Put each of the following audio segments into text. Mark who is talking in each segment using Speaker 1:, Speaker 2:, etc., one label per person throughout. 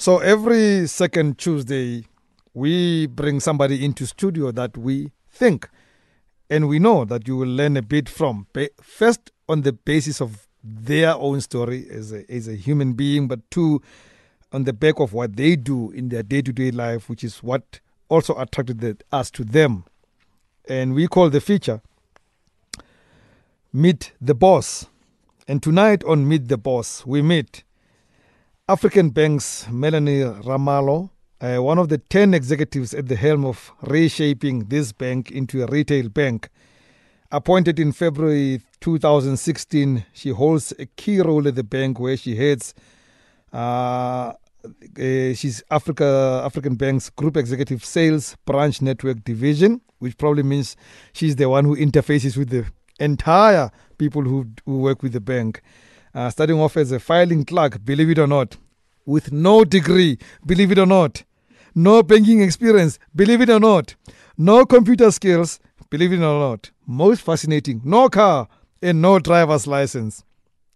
Speaker 1: So every second Tuesday, we bring somebody into studio that we think and we know that you will learn a bit from. First, on the basis of their own story as a, as a human being, but two, on the back of what they do in their day to day life, which is what also attracted the, us to them. And we call the feature Meet the Boss. And tonight on Meet the Boss, we meet African Bank's Mellony Ramalho, uh, one of the 10 executives at the helm of reshaping this bank into a retail bank. Appointed in February 2016, she holds a key role at the bank where she heads. Uh, uh, she's Africa African Bank's Group Executive Sales Branch Network Division, which probably means she's the one who interfaces with the entire people who, who work with the bank. Uh, starting off as a filing clerk, believe it or not, with no degree, believe it or not, no banking experience, believe it or not, no computer skills, believe it or not, most fascinating, no car and no driver's license.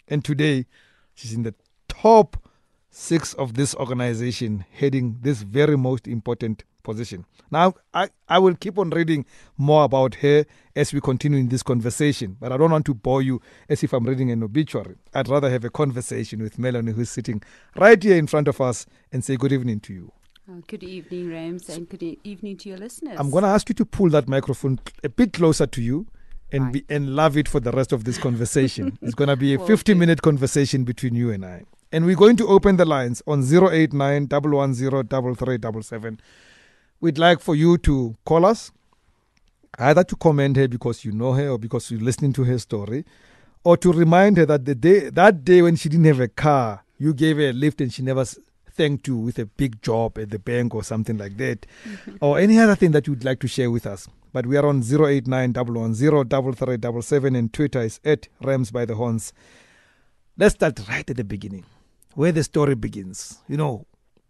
Speaker 1: And today, she's in the top six of this organization, heading this very most important position. Now, I, I will keep on reading more about her as we continue in this conversation, but I don't want to bore you as if I'm reading an obituary. I'd rather have a conversation with Mellony, who's sitting right here in front of us, and say good evening to you.
Speaker 2: Oh, good evening, Rams, and good e- evening to your listeners.
Speaker 1: I'm going to ask you to pull that microphone a bit closer to you and right. be, and love it for the rest of this conversation. it's going to be a 50 minute conversation between you and I. And we're going to open the lines on 089 110 We'd like for you to call us, either to comment her because you know her or because you're listening to her story, or to remind her that the day that day when she didn't have a car, you gave her a lift and she never thanked you with a big job at the bank or something like that, or any other thing that you'd like to share with us. But we are on 089 and Twitter is at Rams by the Horns. Let's start right at the beginning, where the story begins. You know,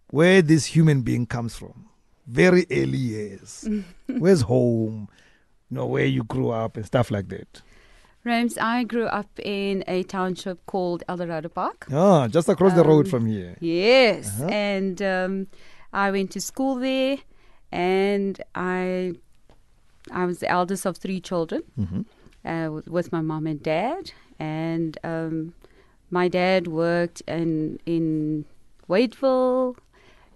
Speaker 1: where this human being comes from. Very early years. Where's home? You know, where you grew up and stuff like that.
Speaker 2: Rams, I grew up in a township called Eldorado Park.
Speaker 1: Ah, just across um, the road um, from here.
Speaker 2: Yes, uh-huh. and um, I went to school there, and I I was the eldest of three children, mm-hmm. uh, with, with, my mom and dad, and um, my dad worked in in Wadeville,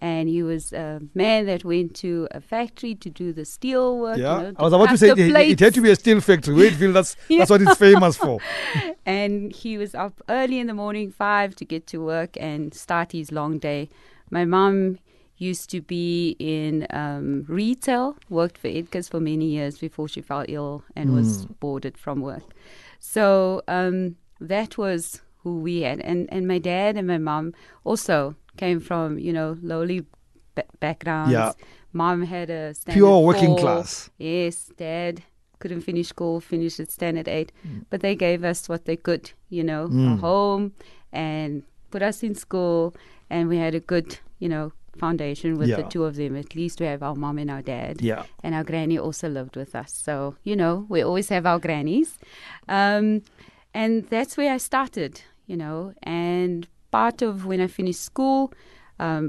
Speaker 2: and he was a man that went to a factory to do the steel work.
Speaker 1: Yeah,
Speaker 2: you know,
Speaker 1: I was about to say it, it, had to be a steel factory. Wadeville, that's yeah. that's what it's famous for.
Speaker 2: and he was up early in the morning, five, to get to work and start his long day. My mom used to be in um, retail, worked for Edgar's for many years before she fell ill and mm. was boarded from work. So um, that was who we had, and and my dad and my mom also came from you know lowly b- backgrounds. Yeah. Mom had a
Speaker 1: pure working four. class.
Speaker 2: Yes, dad couldn't finish school, finished at standard eight, mm. but they gave us what they could, you know, mm. a home and put us in school, and we had a good, you know, foundation with yeah. the two of them. At least we have our mom and our dad.
Speaker 1: Yeah.
Speaker 2: And our granny also lived with us. So, you know, we always have our grannies. Um, and that's where I started, you know, and part of when I finished school, um,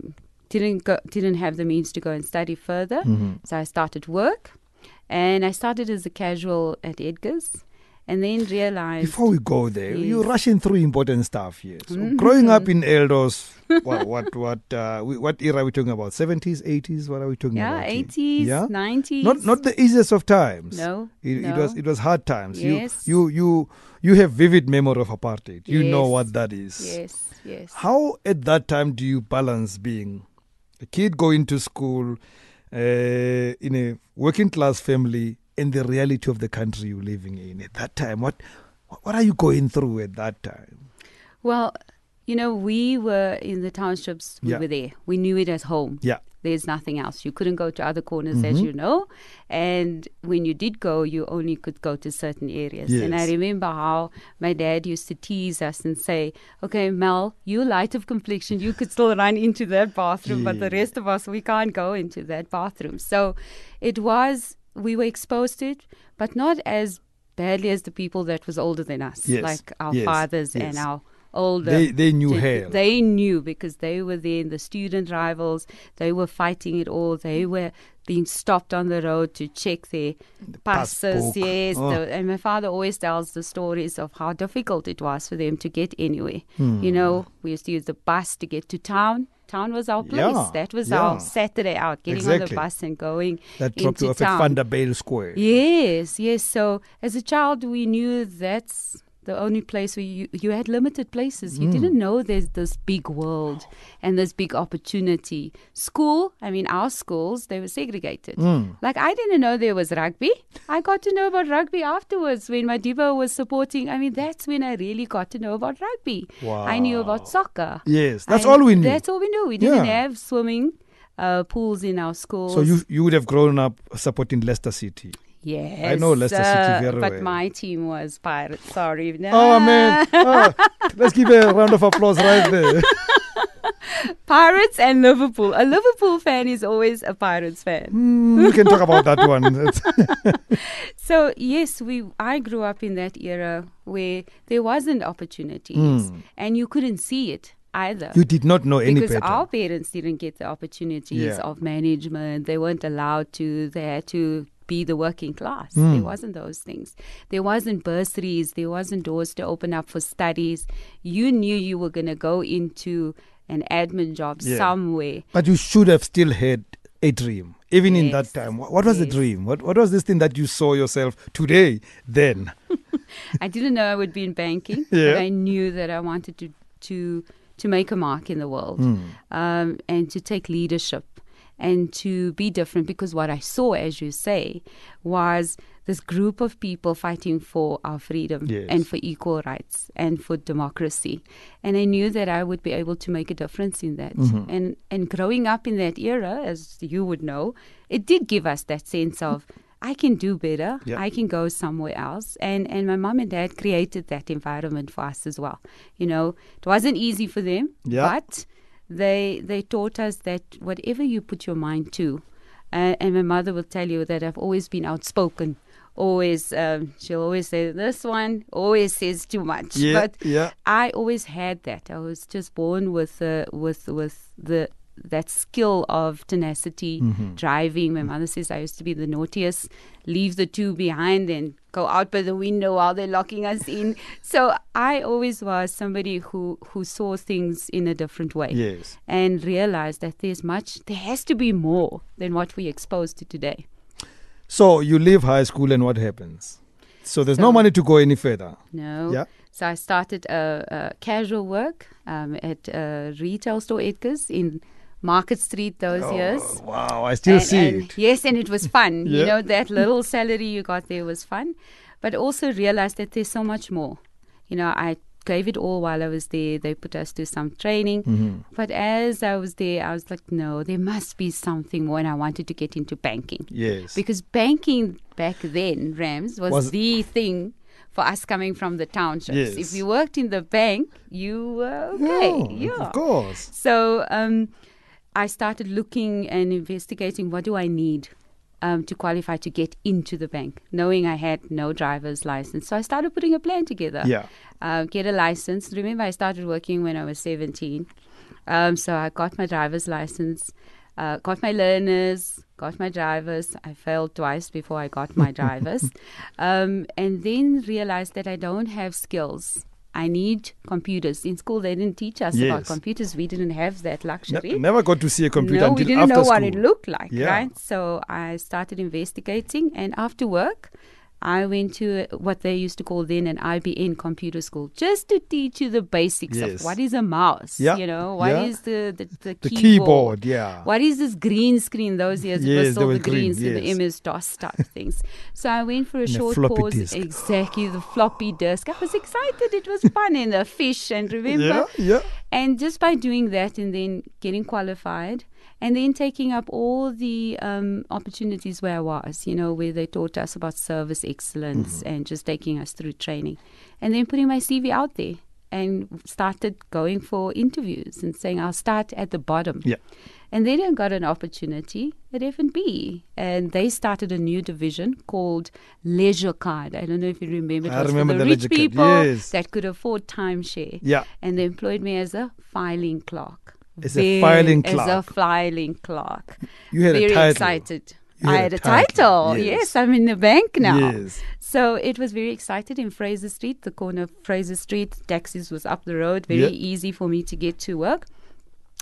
Speaker 2: didn't go, didn't have the means to go and study further, mm-hmm. so I started work, and I started as a casual at Edgar's, and then realized.
Speaker 1: Before we go there, yes. you're rushing through important stuff here. So, mm-hmm. growing up in Eldos, what what what uh, what era are we talking about? Seventies, eighties? What are we talking
Speaker 2: yeah,
Speaker 1: about?
Speaker 2: 80s, yeah, nineties.
Speaker 1: Not not the easiest of times.
Speaker 2: No,
Speaker 1: it,
Speaker 2: no.
Speaker 1: it was it was hard times.
Speaker 2: Yes.
Speaker 1: You you you you have vivid memory of apartheid. You yes. know what that is.
Speaker 2: Yes, yes.
Speaker 1: How at that time do you balance being a kid going to school uh, in a working class family and the reality of the country you're living in at that time? What what are you going through at that time?
Speaker 2: Well, you know, we were in the townships. We yeah. were there. We knew it as home.
Speaker 1: Yeah.
Speaker 2: There's nothing else. You couldn't go to other corners, mm-hmm. as you know. And when you did go, you only could go to certain areas. Yes. And I remember how my dad used to tease us and say, "Okay, Mel, you light of complexion, you could still run into that bathroom, yeah. but the rest of us, we can't go into that bathroom." So, it was we were exposed to it, but not as badly as the people that was older than us,
Speaker 1: yes.
Speaker 2: like our
Speaker 1: yes.
Speaker 2: fathers
Speaker 1: yes.
Speaker 2: and our older.
Speaker 1: They they knew Hale.
Speaker 2: They knew because they were there in the student rivals. They were fighting it all. They were being stopped on the road to check their passes.
Speaker 1: passbook.
Speaker 2: Yes,
Speaker 1: Oh.
Speaker 2: the- and my father always tells the stories of how difficult it was for them to get anywhere.
Speaker 1: Hmm.
Speaker 2: You know, we used to use the bus to get to town. Town was our place.
Speaker 1: Yeah,
Speaker 2: That was
Speaker 1: yeah.
Speaker 2: our Saturday out, getting on the bus and going
Speaker 1: that dropped you
Speaker 2: into
Speaker 1: off at
Speaker 2: town.
Speaker 1: Vanderbijl Square.
Speaker 2: Yes, yes. So as a child, we knew that's the only place where you, you had limited places. You
Speaker 1: Mm.
Speaker 2: didn't know there's this big world and this big opportunity. School, I mean, our schools, they were segregated.
Speaker 1: Mm.
Speaker 2: Like, I didn't know there was rugby. I got to know about rugby afterwards when my Diva was supporting. I mean, that's when I really got to know about rugby. I knew about soccer.
Speaker 1: Yes, that's
Speaker 2: I-
Speaker 1: all we knew.
Speaker 2: That's all we knew. We didn't
Speaker 1: Yeah.
Speaker 2: have swimming uh, pools in our schools.
Speaker 1: So you you would have grown up supporting Leicester City.
Speaker 2: Yes.
Speaker 1: I know Leicester City
Speaker 2: uh,
Speaker 1: very
Speaker 2: But
Speaker 1: well.
Speaker 2: my team was Pirates. Sorry.
Speaker 1: Oh man! Oh, let's give a round of applause right there.
Speaker 2: Pirates and Liverpool. A Liverpool fan is always a Pirates fan.
Speaker 1: Hmm, we can talk about that one.
Speaker 2: So yes, we. I grew up in that era where there wasn't opportunities,
Speaker 1: Mm.
Speaker 2: and you couldn't see it either.
Speaker 1: you did not know any
Speaker 2: because
Speaker 1: better.
Speaker 2: our parents didn't get the opportunities
Speaker 1: Yeah.
Speaker 2: of management. They weren't allowed to. They had to be the working class. There
Speaker 1: Mm.
Speaker 2: wasn't those things. There wasn't bursaries. There wasn't doors to open up for studies. You knew you were going to go into an admin job
Speaker 1: Yeah.
Speaker 2: somewhere.
Speaker 1: But you should have still had a dream, even in that time. What, what was the dream? What What was this thing that you saw yourself today? Then,
Speaker 2: I didn't know I would be in banking,
Speaker 1: Yeah.
Speaker 2: but I knew that I wanted to to to make a mark in the world
Speaker 1: Hmm.
Speaker 2: um, and to take leadership and to be different. Because what I saw, as you say, was this group of people fighting for our freedom
Speaker 1: Yes.
Speaker 2: and for equal rights and for democracy. And I knew that I would be able to make a difference in that.
Speaker 1: Mm-hmm.
Speaker 2: And and growing up in that era, as you would know, it did give us that sense of. I can do better.
Speaker 1: Yeah.
Speaker 2: I can go somewhere else. And and my mom and dad created that environment for us as well. You know, it wasn't easy for them,
Speaker 1: Yeah.
Speaker 2: but they they taught us that whatever you put your mind to, uh, and my mother will tell you that I've always been outspoken. Always, um, she'll always say this one always says too much.
Speaker 1: yeah,
Speaker 2: But
Speaker 1: yeah.
Speaker 2: I always had that. I was just born with uh, with with the that skill of tenacity,
Speaker 1: Mm-hmm.
Speaker 2: driving. My mother says I used to be the naughtiest, leave the two behind and go out by the window while they're locking us in. So I always was somebody who who saw things in a different way
Speaker 1: Yes.
Speaker 2: and realized that there's much, there has to be more than what we're exposed to today.
Speaker 1: So you leave high school, and what happens? So there's no money to go any further.
Speaker 2: No.
Speaker 1: Yeah.
Speaker 2: So I started uh, uh, casual work um, at a retail store, Edgar's, in Market Street those years.
Speaker 1: Oh, wow, I still
Speaker 2: And-
Speaker 1: see
Speaker 2: and-
Speaker 1: it.
Speaker 2: Yes, and it was fun.
Speaker 1: Yeah.
Speaker 2: You know, that little salary you got there was fun. But also realized that there's so much more. You know, I gave it all while I was there. They put us through some training.
Speaker 1: Mhm.
Speaker 2: But as I was there, I was like, no, there must be something more. And I wanted to get into banking.
Speaker 1: Yes.
Speaker 2: Because banking back then, Rams, was,
Speaker 1: Was-
Speaker 2: the thing for us coming from the townships.
Speaker 1: Yes.
Speaker 2: If you worked in the bank, you were okay.
Speaker 1: Yeah. Of course.
Speaker 2: So um, I started looking and investigating what do I need um, to qualify to get into the bank, knowing I had no driver's license. So I started putting a plan together.
Speaker 1: Yeah.
Speaker 2: Uh, get a license. Remember, I started working when I was 17. Um, so I got my driver's license, uh, got my learners, got my drivers. I failed twice before I got my drivers. Um, and then realized that I don't have skills. I need computers. In school, they didn't teach us about computers. We didn't have that
Speaker 1: Ne-
Speaker 2: luxury.
Speaker 1: never got to see a computer
Speaker 2: no,
Speaker 1: until
Speaker 2: we didn't know
Speaker 1: school.
Speaker 2: what it looked like,
Speaker 1: Yeah.
Speaker 2: right? So I started investigating, and after work, I went to what they used to call then an IBN computer school, just to teach you the basics
Speaker 1: Yes.
Speaker 2: of what is a mouse,
Speaker 1: Yeah,
Speaker 2: you know, what
Speaker 1: yeah.
Speaker 2: is the the, the,
Speaker 1: The
Speaker 2: keyboard,
Speaker 1: keyboard, yeah.
Speaker 2: what is this green screen? Those years it
Speaker 1: Yes,
Speaker 2: was still the
Speaker 1: green,
Speaker 2: greens and the. MS DOS type things. So I went for a
Speaker 1: And
Speaker 2: short course.
Speaker 1: disk.
Speaker 2: Exactly, the floppy disk. I was excited. It was fun and the fish and remember
Speaker 1: Yeah, yeah.
Speaker 2: and just by doing that and then getting qualified and then taking up all the um, opportunities where I was, you know, where they taught us about service excellence
Speaker 1: Mm-hmm.
Speaker 2: and just taking us through training. And then putting my CV out there and started going for interviews and saying, I'll start at the bottom.
Speaker 1: Yeah.
Speaker 2: And then I got an opportunity at FNB. And they started a new division called Leisure Card. I don't know if you remember. It
Speaker 1: I remember
Speaker 2: for the,
Speaker 1: the
Speaker 2: rich people
Speaker 1: yes.
Speaker 2: that could afford timeshare.
Speaker 1: Yeah.
Speaker 2: And they employed me as a filing clerk.
Speaker 1: As a filing
Speaker 2: As a
Speaker 1: clerk.
Speaker 2: filing clerk.
Speaker 1: You had a
Speaker 2: Very
Speaker 1: title.
Speaker 2: excited. I
Speaker 1: had a
Speaker 2: a
Speaker 1: title,
Speaker 2: title.
Speaker 1: yes.
Speaker 2: Yes. I'm in the bank now.
Speaker 1: Yes.
Speaker 2: So it was very excited in Fraser Street, the corner of Fraser Street. Taxis was up the road, very
Speaker 1: Yeah.
Speaker 2: easy for me to get to work.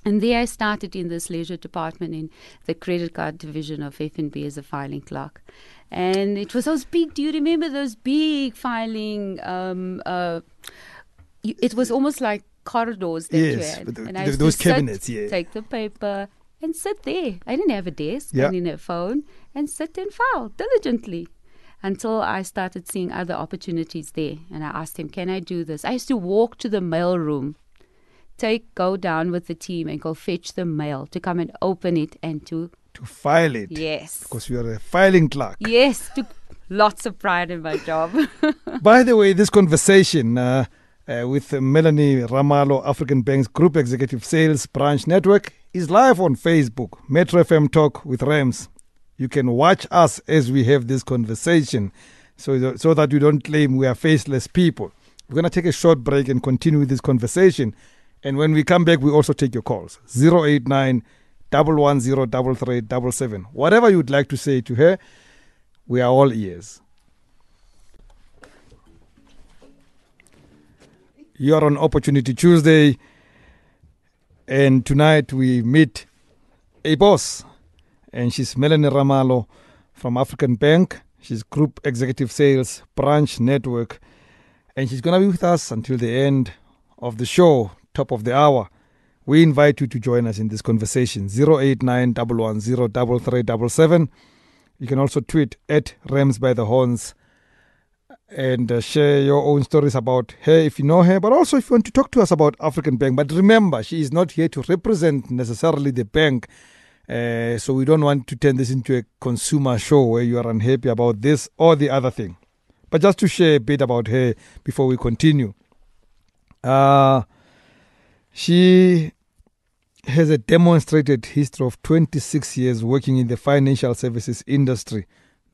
Speaker 2: And there I started in this leisure department in the credit card division of FNB as a filing clerk. And it was those big, do you remember those big filing, um, uh, it was almost like corridors that you
Speaker 1: Yes,
Speaker 2: had.
Speaker 1: the-
Speaker 2: and I used
Speaker 1: those
Speaker 2: to sit,
Speaker 1: cabinets, yeah.
Speaker 2: take the paper and sit there. I didn't have a desk,
Speaker 1: Yeah.
Speaker 2: I didn't have a phone, and sit and file diligently until I started seeing other opportunities there. And I asked him, Can I do this? I used to walk to the mail room, take, go down with the team and go fetch the mail to come and open it and to,
Speaker 1: To file it.
Speaker 2: yes.
Speaker 1: Because you are a filing clerk.
Speaker 2: Yes, took lots of pride in my job.
Speaker 1: By the way, this conversation uh, uh, with Mellony Ramalho, African Bank's Group Executive Sales Branch Network, is live on Facebook, Metro FM Talk with Rams. You can watch us as we have this conversation so, that- so that you don't claim we are faceless people. We're going to take a short break and continue with this conversation. And when we come back, we also take your calls 089 110 3377. Whatever you'd like to say to her, we are all ears. You are on Opportunity Tuesday, and tonight we meet a boss, and she's Mellony Ramalho from African Bank. She's Group Executive Sales Branch Network, and she's going to be with us until the end of the show, top of the hour. We invite you to join us in this conversation 089 110 3377. You can also tweet at Rams by the Horns and uh, share your own stories about her if you know her, but also if you want to talk to us about African Bank. But remember, she is not here to represent necessarily the bank. Uh, so we don't want to turn this into a consumer show where you are unhappy about this or the other thing. But just to share a bit about her before we continue. Uh, she has a demonstrated history of 26 years working in the financial services industry.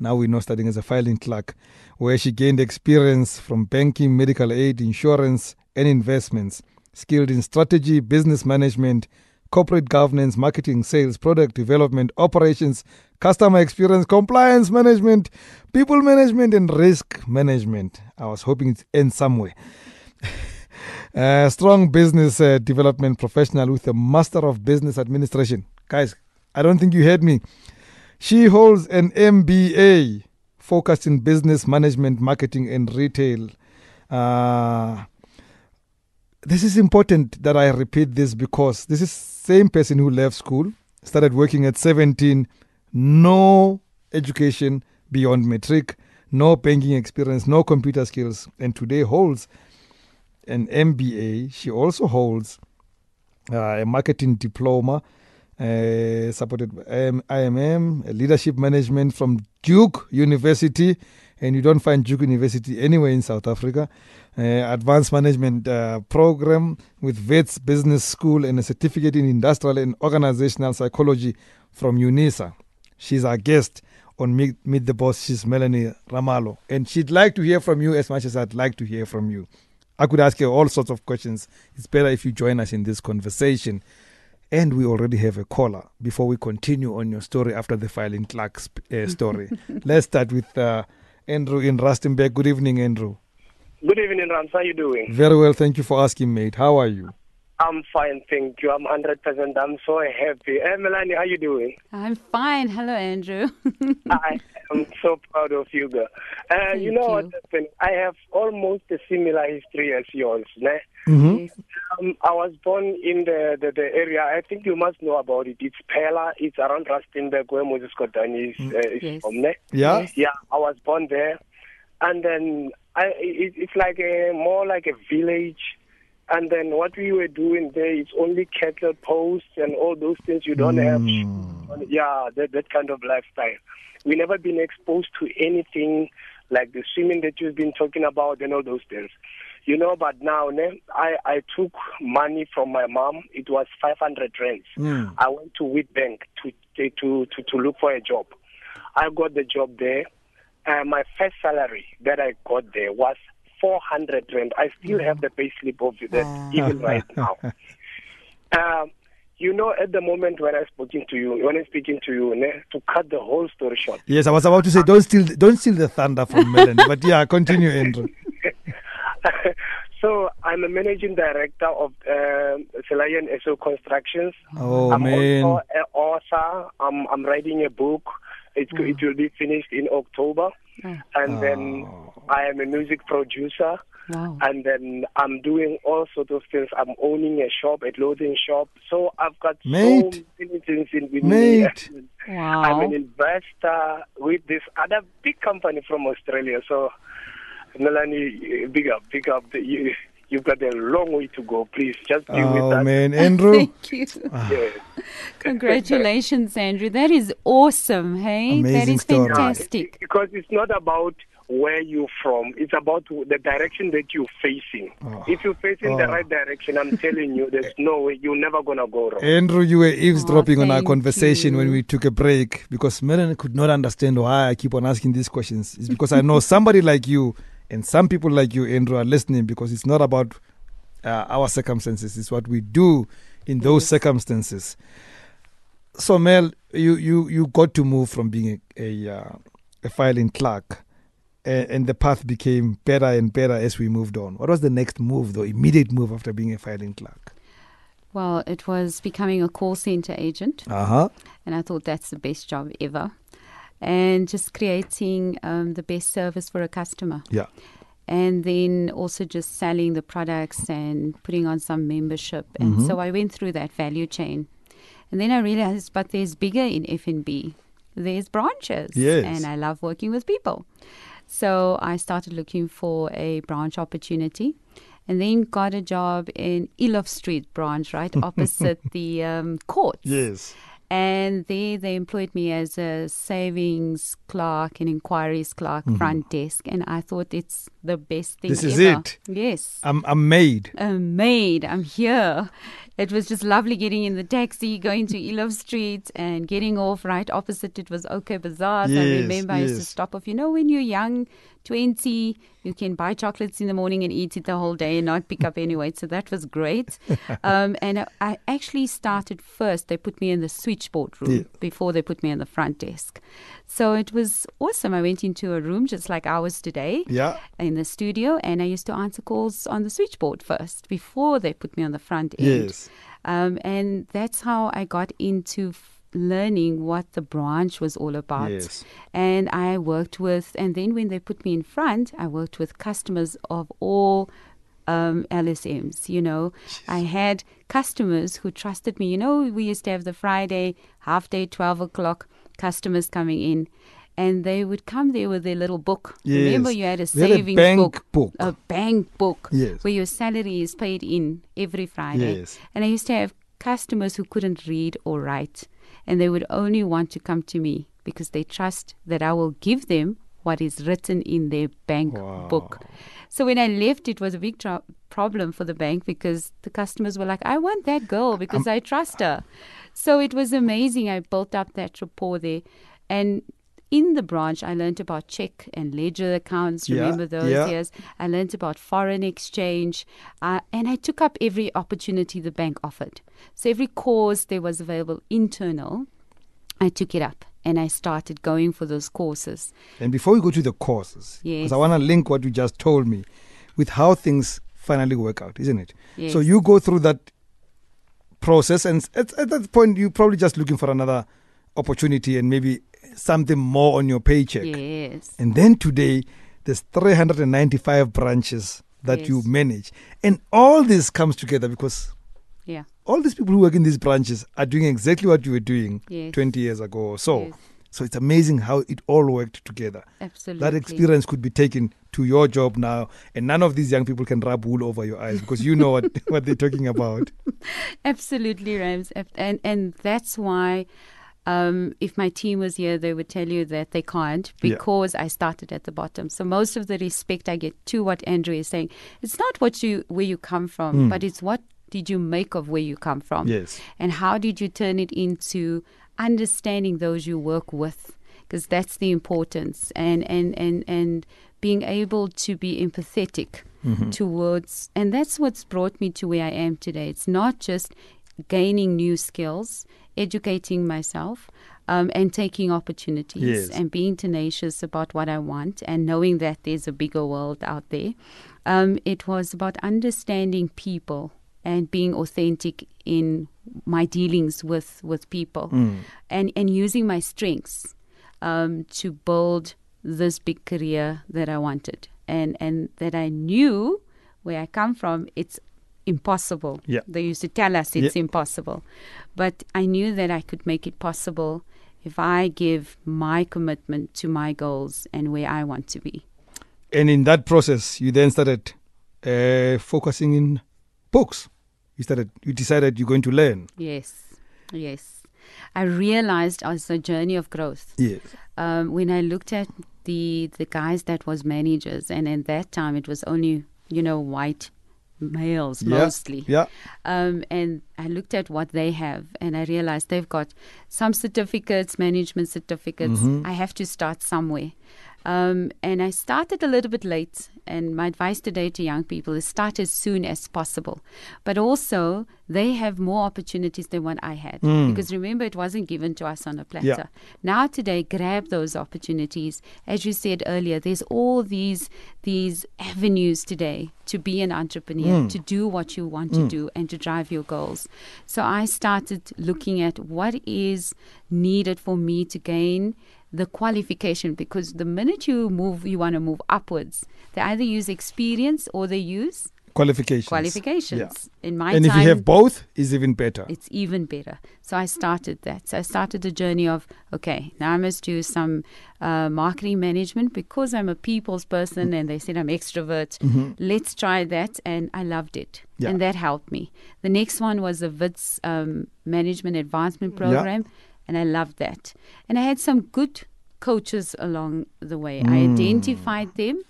Speaker 1: Now we know studying as a filing clerk, where she gained experience from banking, medical aid, insurance, and investments, skilled in strategy, business management, corporate governance, marketing, sales, product development, operations, customer experience, compliance management, people management, and risk management. I was hoping it ends somewhere. Uh, strong business uh, development professional with a Master of Business Administration. Guys, I don't think you heard me. She holds an MBA focused in business management, marketing, and retail. Uh, this is important that I repeat this because this is same person who left school, started working at 17, no education beyond matric, no banking experience, no computer skills, and today holds an MBA. She also holds uh, a marketing diploma, uh, supported by IM- IMM, leadership management from Duke University, and you don't find Duke University anywhere in South Africa. Uh, advanced management uh, program with Wits Business School and a certificate in industrial and organizational psychology from UNISA. She's our guest on Meet, Meet the Boss. She's Mellony Ramalho, and she'd like to hear from you as much as I'd like to hear from you. I could ask you all sorts of questions. It's better if you join us in this conversation. And we already have a caller before we continue on your story after the filing clerk's uh, story. Let's start with uh, Andrew in Rustenburg. Good evening, Andrew.
Speaker 3: Good evening, Rams. How are you doing?
Speaker 1: Very well. Thank you for asking, mate. How are you?
Speaker 3: I'm fine, thank you. I'm 100%. I'm so happy. Hey, Mellony, how you doing?
Speaker 2: I'm fine. Hello, Andrew.
Speaker 3: I am so proud of you, girl. Uh,
Speaker 2: Thank
Speaker 3: you know what happened? I have almost a similar history as yours. Ne?
Speaker 1: Mm-hmm.
Speaker 2: Yes.
Speaker 3: Um, I was born in the, the, the area. I think you must know about it. It's Pella. It's around Rustenburg where Moses Kotane is, uh, is
Speaker 2: Yes.
Speaker 3: from. Ne?
Speaker 1: Yeah?
Speaker 2: Yes.
Speaker 3: Yeah, I was born there, and then I it, it's like a more like a village. And then what we were doing there is only cattle posts and all those things. You don't have, yeah, that that kind of lifestyle. We never been exposed to anything like the swimming that you've been talking about and all those things. You know, but now I, I took money from my mom. It was 500 rands.
Speaker 1: Mm.
Speaker 3: I went to Wheatbank to, to, to, to look for a job. I got the job there. Uh, my first salary that I got there was 400 rand. I still have the pay slip of that even right now. Um, you know, at the moment when I'm speaking to you, when I'm speaking to you, ne, to cut the whole story short,
Speaker 1: Yes, I was about to say don't steal don't steal the thunder from Mellony, but yeah, continue, Andrew.
Speaker 3: so I'm a managing director of um Selayan SO Constructions.
Speaker 1: Oh
Speaker 3: I'm
Speaker 1: man.
Speaker 3: also an author. I'm, I'm writing a book. It, it will be finished in October. Ah. And then
Speaker 1: Oh.
Speaker 3: I am a music producer.
Speaker 2: Wow.
Speaker 3: And then I'm doing all sorts of things. I'm owning a shop, a clothing shop. So I've got
Speaker 1: Mate.
Speaker 3: so many things in with
Speaker 1: Mate.
Speaker 3: me.
Speaker 2: Wow.
Speaker 3: I'm an investor with this other big company from Australia. So, Mellony, big up, big up. You, you've got a long way to go. Please just be with
Speaker 1: Oh
Speaker 3: us.
Speaker 1: man, Andrew.
Speaker 2: Thank you.
Speaker 3: Yeah.
Speaker 2: Congratulations, Andrew. That is awesome, hey? that
Speaker 1: Amazing
Speaker 2: is
Speaker 1: story.
Speaker 2: fantastic.
Speaker 3: Because it's not about where you're from. It's about the direction that you're facing.
Speaker 1: Oh.
Speaker 3: If you're facing the
Speaker 1: Oh.
Speaker 3: right direction, I'm telling you, there's no way you're never gonna go wrong.
Speaker 1: Andrew, you were eavesdropping oh, on our
Speaker 2: thank
Speaker 1: conversation when we took a break because Mellony could not understand why I keep on asking these questions. It's because I know somebody like you and some people like you, Andrew, are listening because it's not about uh, our circumstances, it's what we do in those circumstances. So, Mel, you, you, you got to move from being a, a, uh, a filing clerk. And, and the path became better and better as we moved on. What was the next move, though? Immediate move after being a filing clerk?
Speaker 2: Well, it was becoming a call center agent,
Speaker 1: Uh huh.
Speaker 2: and I thought that's the best job ever. And just creating um, the best service for a customer.
Speaker 1: Yeah.
Speaker 2: and then also just selling the products and putting on some membership. And
Speaker 1: Mhm.
Speaker 2: so I went through that value chain. And then I realized, but there's bigger in FNB. There's branches.
Speaker 1: Yes.
Speaker 2: And I love working with people. So I started looking for a branch opportunity and then got a job in Eloff Street branch, right opposite the um, court.
Speaker 1: Yes.
Speaker 2: And there they employed me as a savings clerk and inquiries clerk, front desk. And I thought it's the best thing
Speaker 1: Mm-hmm. This is
Speaker 2: ever.
Speaker 1: it.
Speaker 2: Yes.
Speaker 1: I'm, I'm made.
Speaker 2: A maid, I'm here. It was just lovely getting in the taxi, going to Eloff Street and getting off right opposite it was OK Bazaar. So I
Speaker 1: Yes,
Speaker 2: remember I used to stop off. You know, when you're young, 20, you can buy chocolates in the morning and eat it the whole day and not pick up any weight. So that was great. um, and I, I actually started first. They put me in the switchboard room
Speaker 1: Yeah.
Speaker 2: before they put me in the front desk. So it was awesome. I went into a room just like ours today
Speaker 1: Yeah.
Speaker 2: in the studio and I used to answer calls on the switchboard first before they put me on the front end.
Speaker 1: Yes.
Speaker 2: Um, and that's how I got into f- learning what the branch was all about.
Speaker 1: Yes.
Speaker 2: And I worked with, and then when they put me in front, I worked with customers of all um, LSMs. You know, I had customers who trusted me. You know, we used to have the Friday half day, 12 o'clock customers coming in. And they would come there with their little book. Remember, you had a
Speaker 1: We had a
Speaker 2: savings
Speaker 1: bank
Speaker 2: book,
Speaker 1: book.
Speaker 2: a bank book,
Speaker 1: Yes.
Speaker 2: where your salary is paid in every Friday.
Speaker 1: Yes.
Speaker 2: And I used to have customers who couldn't read or write, and they would only want to come to me because they trust that I will give them what is written in their bank
Speaker 1: Wow.
Speaker 2: book. So when I left, it was a big tro- problem for the bank because the customers were like, I want that girl because um, I trust her. So it was amazing. I built up that rapport there. And in the branch, I learned about check and ledger accounts.
Speaker 1: Yeah,
Speaker 2: Remember those
Speaker 1: yeah.
Speaker 2: years? I learned about foreign exchange. Uh, and I took up every opportunity the bank offered. So every course there was available internal, I took it up and I started going for those courses.
Speaker 1: And before we go to the courses, because
Speaker 2: Yes.
Speaker 1: I want to link what you just told me with how things finally work out, isn't it? So you go through that process, and at, at that point, you're probably just looking for another opportunity and maybe something more on your paycheck.
Speaker 2: Yes.
Speaker 1: And then today, there's 395 branches that you manage. And all this comes together because
Speaker 2: Yeah.
Speaker 1: all these people who work in these branches are doing exactly what you were doing
Speaker 2: Yes.
Speaker 1: 20 years ago or so.
Speaker 2: Yes.
Speaker 1: So it's amazing how it all worked together.
Speaker 2: Absolutely.
Speaker 1: That experience could be taken to your job now, and none of these young people can rub wool over your eyes because you know what, what they're talking about.
Speaker 2: Absolutely, Rams. And and that's why Um, if my team was here, they would tell you that they can't
Speaker 1: Yeah.
Speaker 2: because I started at the bottom. So most of the respect I get to what Andrew is saying, it's not what you where you come from, but it's what did you make of where you come from,
Speaker 1: Yes.
Speaker 2: and how did you turn it into understanding those you work with, because that's the importance, and and and and being able to be empathetic towards, and that's what's brought me to where I am today. It's not just gaining new skills, educating myself, um, and taking opportunities
Speaker 1: Yes.
Speaker 2: and being tenacious about what I want and knowing that there's a bigger world out there. Um, it was about understanding people and being authentic in my dealings with, with people and, and using my strengths um, to build this big career that I wanted and, and that I knew where I come from, it's impossible.
Speaker 1: Yeah.
Speaker 2: They used to tell us it's
Speaker 1: Yeah.
Speaker 2: impossible. But I knew that I could make it possible if I give my commitment to my goals and where I want to be.
Speaker 1: And in that process, you then started uh, focusing in books. You started. You decided you're going to learn.
Speaker 2: Yes, yes. I realized as a journey of growth
Speaker 1: Yes.
Speaker 2: um, when I looked at the the guys that was managers, and at that time it was only you know white males
Speaker 1: Yeah.
Speaker 2: mostly.
Speaker 1: Yeah.
Speaker 2: Um, and I looked at what they have, and I realized they've got some certificates, management certificates.
Speaker 1: Mhm.
Speaker 2: I have to start somewhere. Um, and I started a little bit late. And my advice today to young people is start as soon as possible. But also, they have more opportunities than what I had.
Speaker 1: Mm.
Speaker 2: Because remember, it wasn't given to us on a platter.
Speaker 1: Yeah.
Speaker 2: Now, today, grab those opportunities. As you said earlier, there's all these these avenues today to be an entrepreneur,
Speaker 1: Mm.
Speaker 2: to do what you want to do, and to drive your goals. So I started looking at what is needed for me to gain the qualification because the minute you move you want to move upwards they either use experience or they use
Speaker 1: Qualifications.
Speaker 2: qualifications Yeah. in my
Speaker 1: and if you have both, it's even better.
Speaker 2: it's even better. So I started that. So I started the journey of okay, now I must do some uh, marketing management because I'm a people's person, and they said I'm extrovert. Let's try that, and I loved it,
Speaker 1: Yeah.
Speaker 2: and that helped me. The next one was a Wits um, management advancement program, and I loved that. And I had some good coaches along the way. I identified them,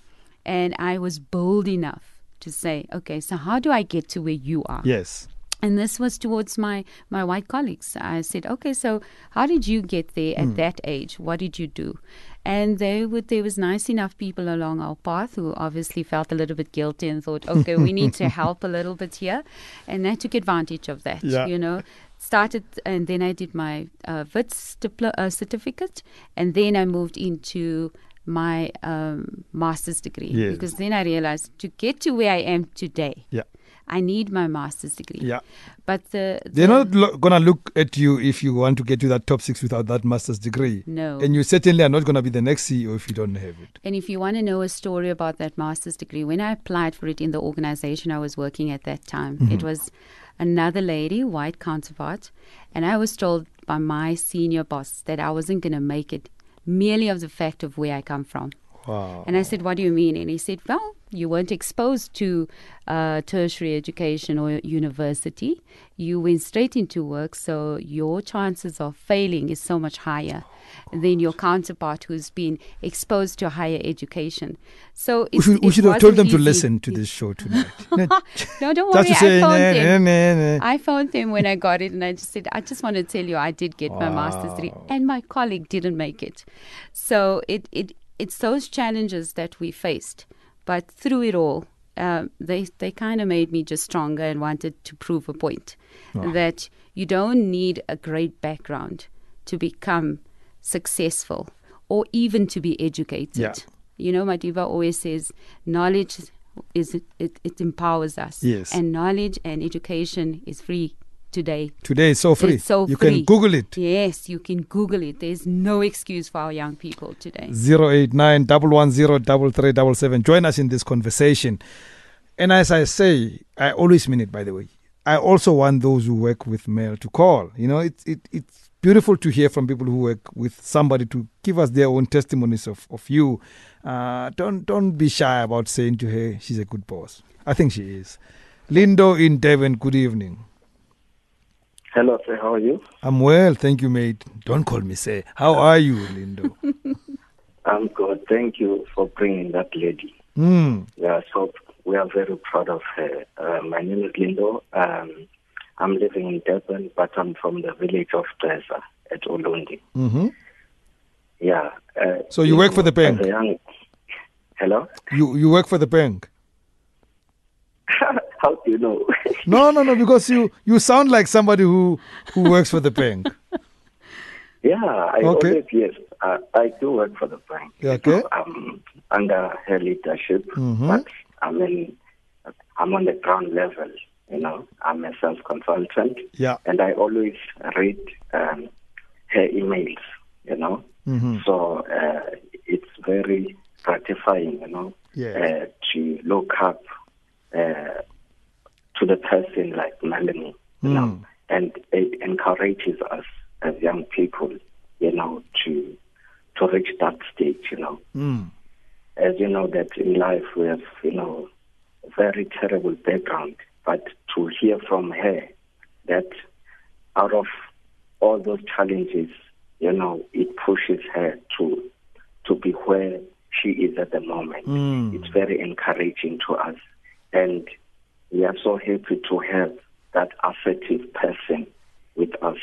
Speaker 2: and I was bold enough to say, okay, so how do I get to where you are?
Speaker 1: yes.
Speaker 2: And this was towards my, my white colleagues. I said, okay, so how did you get there at that age? What did you do? And they would, there was nice enough people along our path who obviously felt a little bit guilty and thought, okay, we need to help a little bit here. And I took advantage of that,
Speaker 1: Yeah.
Speaker 2: you know. Started, and then I did my uh, Wits diplo- uh, certificate, and then I moved into my um, master's degree
Speaker 1: Yes.
Speaker 2: because then I realized to get to where I am today,
Speaker 1: Yeah.
Speaker 2: I need my master's degree.
Speaker 1: Yeah.
Speaker 2: But the,
Speaker 1: They're not lo- gonna look at you if you want to get to that top six without that master's degree.
Speaker 2: no.
Speaker 1: And you certainly are not gonna be the next CEO if you don't have it.
Speaker 2: And if you want to know a story about that master's degree, when I applied for it in the organization I was working at that time,
Speaker 1: Mm-hmm.
Speaker 2: it was another lady, white counterpart, and I was told by my senior boss that I wasn't going to make it merely of the fact of where I come from.
Speaker 1: Wow.
Speaker 2: And I said, What do you mean? And he said, Well, you weren't exposed to uh, tertiary education or university. You went straight into work, so your chances of failing is so much higher than your counterpart who's been exposed to higher education. So
Speaker 1: we should, we should have told them
Speaker 2: wasn't
Speaker 1: to listen to this show tonight. No,
Speaker 2: don't worry. I phoned
Speaker 1: nah,
Speaker 2: them.
Speaker 1: nah, nah.
Speaker 2: I phoned them when I got it, and I just said, I just want to tell you, I did get my master's degree, and my colleague didn't make it. So it, it it's those challenges that we faced, but through it all, um, they they kind of made me just stronger and wanted to prove a point
Speaker 1: Wow.
Speaker 2: that you don't need a great background to become successful or even to be educated.
Speaker 1: Yeah.
Speaker 2: You know, my diva always says, knowledge is it, it, it empowers us.
Speaker 1: Yes.
Speaker 2: And knowledge and education is free today.
Speaker 1: Today it's so free.
Speaker 2: It's so
Speaker 1: you
Speaker 2: free.
Speaker 1: can Google it.
Speaker 2: Yes, you can Google it. There's no excuse for our young people today.
Speaker 1: 089 110 3377. Join us in this conversation. And as I say, I always mean it, by the way. I also want those who work with Mel to call. You know, it, it, it's beautiful to hear from people who work with somebody to give us their own testimonies of, of you. Uh, don't, don't be shy about saying to her, she's a good boss. I think she is. Lindo in Devon, good evening.
Speaker 4: Hello, sir. How are you?
Speaker 1: I'm well, thank you, mate. Don't call me sir. How are you, Lindo?
Speaker 4: I'm good. Thank you for bringing that lady.
Speaker 1: mm.
Speaker 4: Yeah, so we are very proud of her. Uh, my name is Lindo. Um, I'm living in Durban, but I'm from the village of Treza at Ulundi.
Speaker 1: hmm
Speaker 4: Yeah. Uh,
Speaker 1: So you work for the bank?
Speaker 4: young... Hello?
Speaker 1: You you work for the bank?
Speaker 4: How do you know?
Speaker 1: No, no, no. Because you you sound like somebody who who works for the bank.
Speaker 4: yeah, I
Speaker 1: Okay.
Speaker 4: always, yes. Uh, I do work for the bank.
Speaker 1: Okay.
Speaker 4: I'm under her leadership,
Speaker 1: Mhm.
Speaker 4: but I'm in, I'm on the ground level. You know, I'm a sales consultant,
Speaker 1: Yeah.
Speaker 4: and I always read um, her emails. You know,
Speaker 1: hmm
Speaker 4: so uh, it's very gratifying. You know,
Speaker 1: Yes.
Speaker 4: uh, to look up uh, to the person like Mellony. You know,
Speaker 1: Mm.
Speaker 4: and it encourages us as young people. You know, to to reach that stage. You know
Speaker 1: Mm.
Speaker 4: as you know that in life we have you know a very terrible background but to hear from her that out of all those challenges you know it pushes her to to be where she is at the moment
Speaker 1: Mm.
Speaker 4: it's very encouraging to us and we are so happy to have that assertive person with us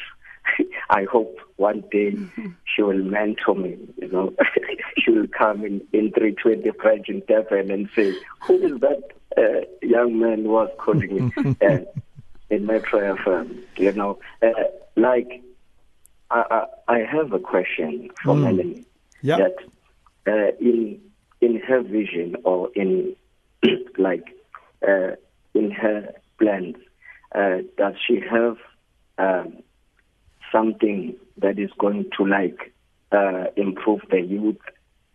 Speaker 4: I hope one day she will mentor me, you know. she will come in, in 320 French in Durban and say, who is that uh, young man who was calling me uh, in Metro FM, you know. Uh, like, I, I, I have a question for
Speaker 1: Mm.
Speaker 4: Mellony.
Speaker 1: Yeah.
Speaker 4: That uh, in, in her vision or in, like, uh, in her plans, uh, does she have um, something that is going to like uh, improve the youth,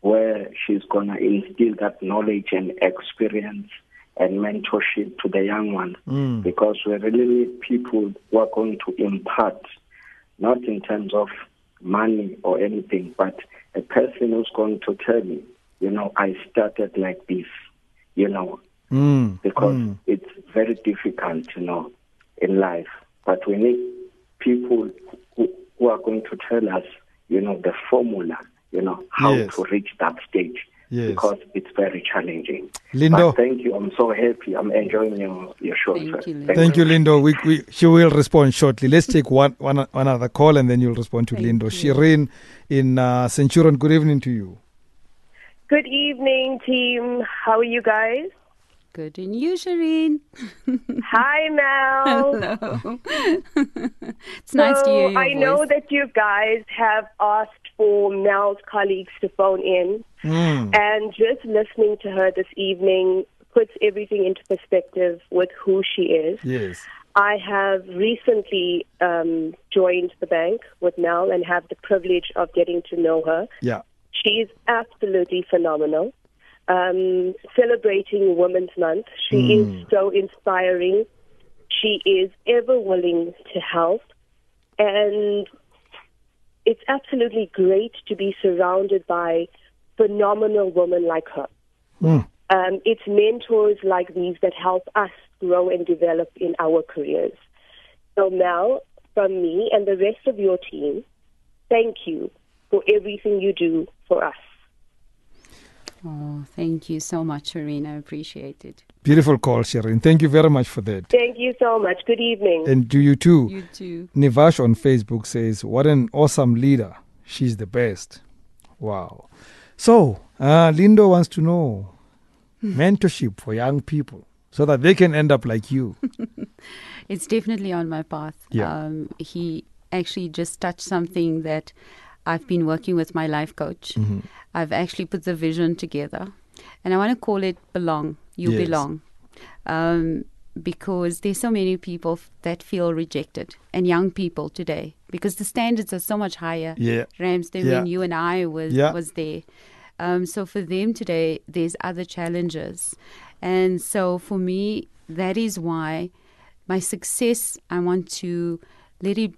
Speaker 4: where she's gonna instill that knowledge and experience and mentorship to the young ones,
Speaker 1: Mm.
Speaker 4: because we really need people who are going to impart, not in terms of money or anything, but a person who's going to tell me, you know, I started like this, you know,
Speaker 1: Mm.
Speaker 4: because
Speaker 1: Mm.
Speaker 4: it's very difficult, you know, in life. But we need people who, who are going to tell us, you know, the formula, you know, how
Speaker 1: Yes.
Speaker 4: to reach that stage.
Speaker 1: Yes.
Speaker 4: Because it's very challenging.
Speaker 1: Lindo.
Speaker 4: But thank you. I'm so happy. I'm enjoying your, your show.
Speaker 2: Thank
Speaker 4: sir.
Speaker 2: you, Lindo.
Speaker 1: Thank you, Lindo. We, we, she will respond shortly. Let's take one, one, one other call and then you'll respond to
Speaker 2: Thank
Speaker 1: Lindo.
Speaker 2: you.
Speaker 1: Shireen in uh, Centurion, good evening to you.
Speaker 5: Good evening, team. How are you guys?
Speaker 2: Good and you, Shireen.
Speaker 5: Hi, Mel.
Speaker 2: Hello. it's nice to
Speaker 5: So,
Speaker 2: hear your
Speaker 5: I
Speaker 2: voice.
Speaker 5: know that you guys have asked for Mel's colleagues to phone in,
Speaker 1: Mm.
Speaker 5: and just listening to her this evening puts everything into perspective with who she is.
Speaker 1: Yes.
Speaker 5: I have recently um, joined the bank with Mel and have the privilege of getting to know her.
Speaker 1: Yeah.
Speaker 5: She is absolutely phenomenal. Um, celebrating Women's Month, she
Speaker 1: Mm.
Speaker 5: is so inspiring. She is ever willing to help, and it's absolutely great to be surrounded by phenomenal women like her.
Speaker 1: Mm.
Speaker 5: Um, it's mentors like these that help us grow and develop in our careers. So, Mel, from me and the rest of your team, thank you for everything you do for us.
Speaker 2: Oh, thank you so much, Shireen. I appreciate it.
Speaker 1: Beautiful call, Shireen. Thank you very much for that.
Speaker 5: Thank you so much. Good evening.
Speaker 1: And do you too.
Speaker 2: You too.
Speaker 1: Nivash on Facebook says, What an awesome leader. She's the best. Wow. So, uh, Lindo wants to know mentorship for young people so that they can end up like you.
Speaker 2: It's definitely on my path.
Speaker 1: Yeah.
Speaker 2: Um, he actually just touched something that I've been working with my life coach.
Speaker 1: Mm-hmm.
Speaker 2: I've actually put the vision together, and I want to call it belong. You
Speaker 1: Yes.
Speaker 2: belong, um, because there's so many people f- that feel rejected, and young people today, because the standards are so much higher.
Speaker 1: Yeah.
Speaker 2: Rams than
Speaker 1: Yeah.
Speaker 2: when you and I was
Speaker 1: Yeah.
Speaker 2: was there. Um, so for them today, there's other challenges, and so for me, that is why my success I want to let it,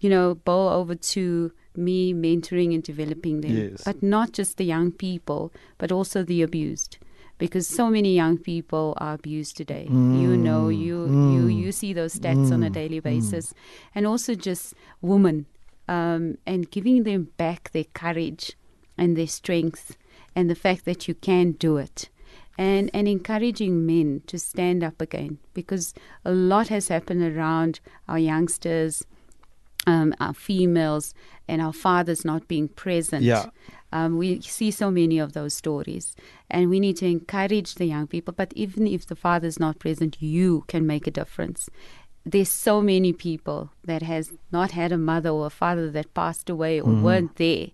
Speaker 2: you know, boil over to me mentoring and developing them,
Speaker 1: Yes.
Speaker 2: but not just the young people, but also the abused, because so many young people are abused today. You mm. know, you you mm. you see those stats on a mm. daily basis, and also just women, um, and giving them back their courage and their strength, and the fact that you can do it. And, and encouraging men to stand up again because a lot has happened around our youngsters, um, our females, and our fathers not being present.
Speaker 1: Yeah.
Speaker 2: Um, we see so many of those stories, and we need to encourage the young people. But even if the father's not present, you can make a difference. There's so many people that has not had a mother or a father that passed away or weren't there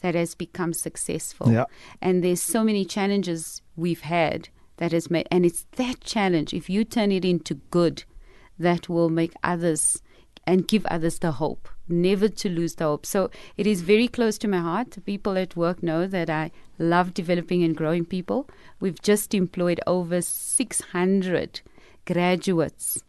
Speaker 2: that has become successful.
Speaker 1: Yeah.
Speaker 2: And there's so many challenges we've had that has made, and it's that challenge. If you turn it into good, that will make others and give others the hope, never to lose the hope. So it is very close to my heart. People at work know that I love developing and growing people. We've just employed over 600 graduates